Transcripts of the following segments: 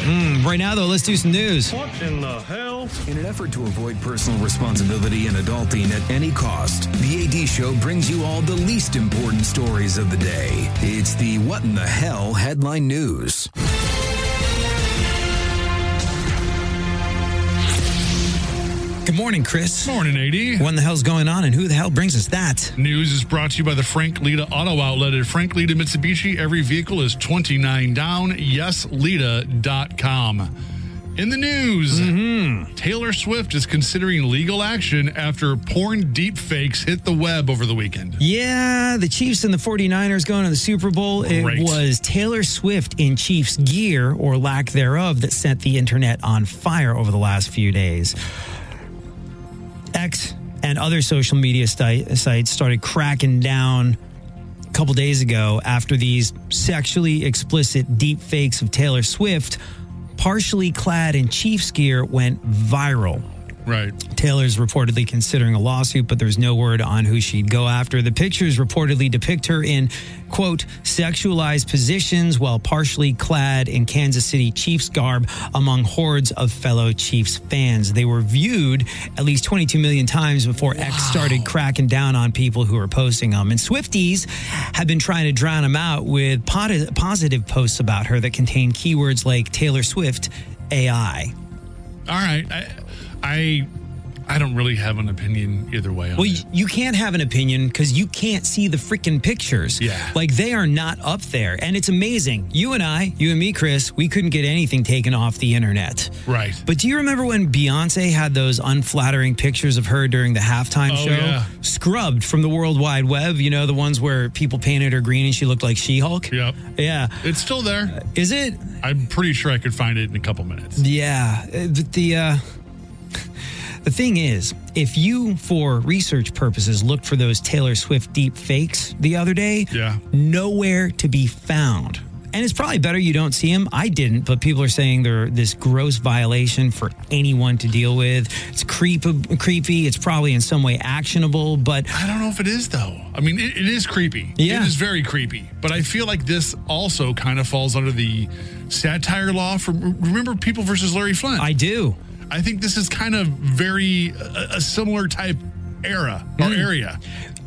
Mm, right now, though, let's do some news. What in the hell? In an effort to avoid personal responsibility and adulting at any cost, the AD Show brings you all the least important stories of the day. It's the What in the Hell headline news. Good morning, Chris. Morning, AD. What in the hell's going on, and who the hell brings us that? News is brought to you by the Frank Leta Auto Outlet. At Frank Leta Mitsubishi, every vehicle is 29 down. YesLeta.com. In the news, Mm-hmm. Taylor Swift is considering legal action after porn deep fakes hit the web over the weekend. Yeah, the Chiefs and the 49ers going to the Super Bowl. It was Taylor Swift in Chiefs gear, or lack thereof, that set the internet on fire over the last few days. X and other social media sites started cracking down a couple days ago after these sexually explicit deep fakes of Taylor Swift, partially clad in Chiefs gear, went viral. Right. Taylor's reportedly considering a lawsuit, but there's no word on who she'd go after. The pictures reportedly depict her in, quote, sexualized positions while partially clad in Kansas City Chiefs garb among hordes of fellow Chiefs fans. They were viewed at least 22 million times before X started cracking down on people who were posting them. And Swifties have been trying to drown them out with positive posts about her that contain keywords like Taylor Swift AI. All right. I, I, I don't really have an opinion either way on Well, it. you, you can't have an opinion because you can't see the freaking pictures. Yeah. Like they are not up there. And it's amazing. You and I, you and me, Chris, we couldn't get anything taken off the internet. Right. But do you remember when Beyonce had those unflattering pictures of her during the halftime Oh, show? yeah. Scrubbed from the World Wide Web, you know, the ones where people painted her green and she looked like She Hulk? Yep. Yeah. It's still there. Is it? I'm pretty sure I could find it in a couple minutes. Yeah, uh, but the uh, the thing is, if you, for research purposes, looked for those Taylor Swift deep fakes the other day, Yeah. nowhere to be found. And it's probably better you don't see them. I didn't, but people are saying they're this gross violation for anyone to deal with. It's creep- creepy. It's probably in some way actionable, but I don't know if it is though. I mean, it, it is creepy. Yeah. it is very creepy. But I feel like this also kind of falls under the satire law from remember People versus Larry Flynt. I do. I think this is kind of very a, a similar type era or Hmm. area.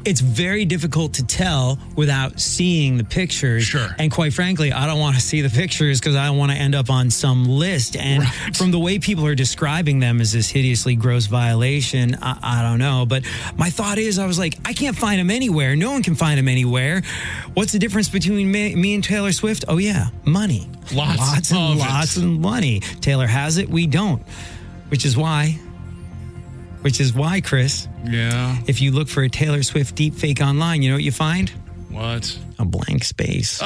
it's very difficult to tell without seeing the pictures. Sure. And quite frankly, I don't want to see the pictures because I don't want to end up on some list. And Right. from the way people are describing them as this hideously gross violation, I, I don't know. But my thought is, I was like, I can't find them anywhere. No one can find them anywhere. What's the difference between me, me and Taylor Swift? Oh, yeah, money. Lots lots and of it. lots of money. Taylor has it, we don't. Which is why, which is why, Chris, Yeah. if you look for a Taylor Swift deep fake online, you know what you find? What? A blank space. Oh.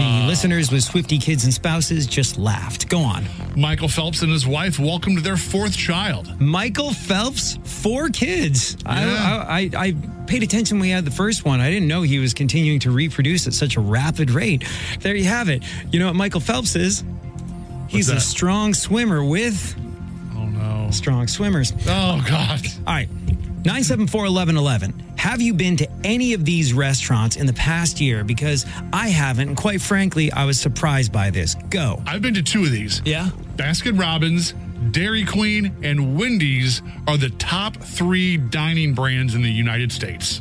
The listeners with Swifty kids and spouses just laughed. Go on. Michael Phelps and his wife welcomed their fourth child. Michael Phelps, four kids. Yeah. I, I, I paid attention when we had the first one. I didn't know he was continuing to reproduce at such a rapid rate. There you have it. You know what Michael Phelps is? He's a strong swimmer with Oh no. strong swimmers. Oh God. All right. 974 1111. Have you been to any of these restaurants in the past year? Because I haven't. And quite frankly, I was surprised by this. Go. I've been to two of these. Yeah. Baskin Robbins, Dairy Queen, and Wendy's are the top three dining brands in the United States.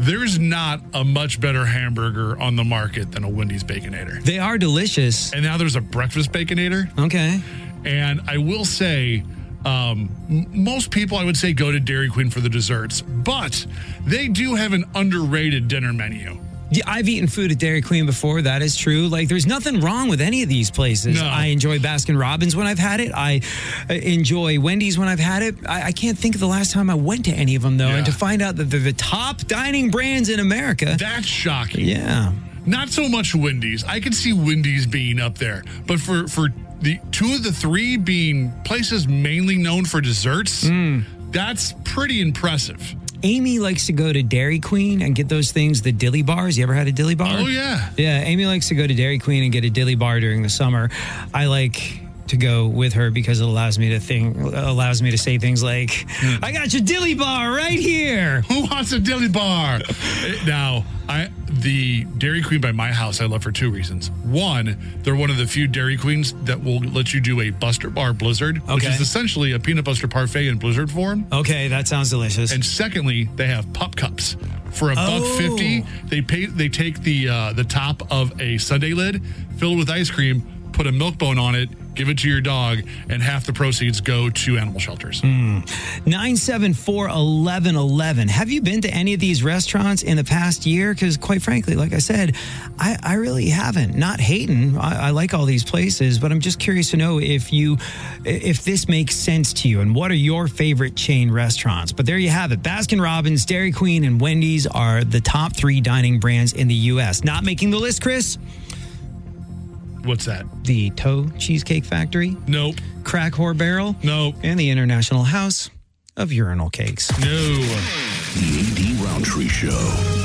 There's not a much better hamburger on the market than a Wendy's Baconator. They are delicious. And now there's a breakfast Baconator. Okay. And I will say, um, m- most people I would say go to Dairy Queen for the desserts, but they do have an underrated dinner menu. Yeah, I've eaten food at Dairy Queen before. That is true. Like, there's nothing wrong with any of these places. No. I enjoy Baskin Robbins when I've had it. I uh, enjoy Wendy's when I've had it. I, I can't think of the last time I went to any of them, though. Yeah. And to find out that they're the top dining brands in America. That's shocking. yeah. not so much Wendy's. I can see Wendy's being up there, but for for the two of the three being places mainly known for desserts, Hmm. that's pretty impressive. Amy likes to go to Dairy Queen and get those things, the dilly bars. You ever had a dilly bar? Oh yeah. Yeah, Amy likes to go to Dairy Queen and get a dilly bar during the summer. I like to go with her because it allows me to think allows me to say things like Hmm. I got your dilly bar right here. Who wants a dilly bar? Now, I the Dairy Queen by my house I love for two reasons. One, they're one of the few Dairy Queens that will let you do a Buster Bar Blizzard, which is essentially a peanut butter parfait in Blizzard form. Okay, that sounds delicious. And secondly, they have pup cups. For a buck Oh. fifty, they pay they take the uh, the top of a sundae lid, fill it with ice cream, put a milk bone on it, give it to your dog, and half the proceeds go to animal shelters. Hmm. 974 1111. Have you been to any of these restaurants in the past year? Because, quite frankly, like I said, I, I really haven't. Not hating. I, I like all these places, but I'm just curious to know if you, if this makes sense to you and what are your favorite chain restaurants. But there you have it. Baskin Robbins, Dairy Queen, and Wendy's are the top three dining brands in the U.S. Not making the list, Chris. What's that? The Toe Cheesecake Factory, Nope. Crack Whore Barrel, Nope. and the International House of Urinal Cakes. No. The AD Roundtree Show.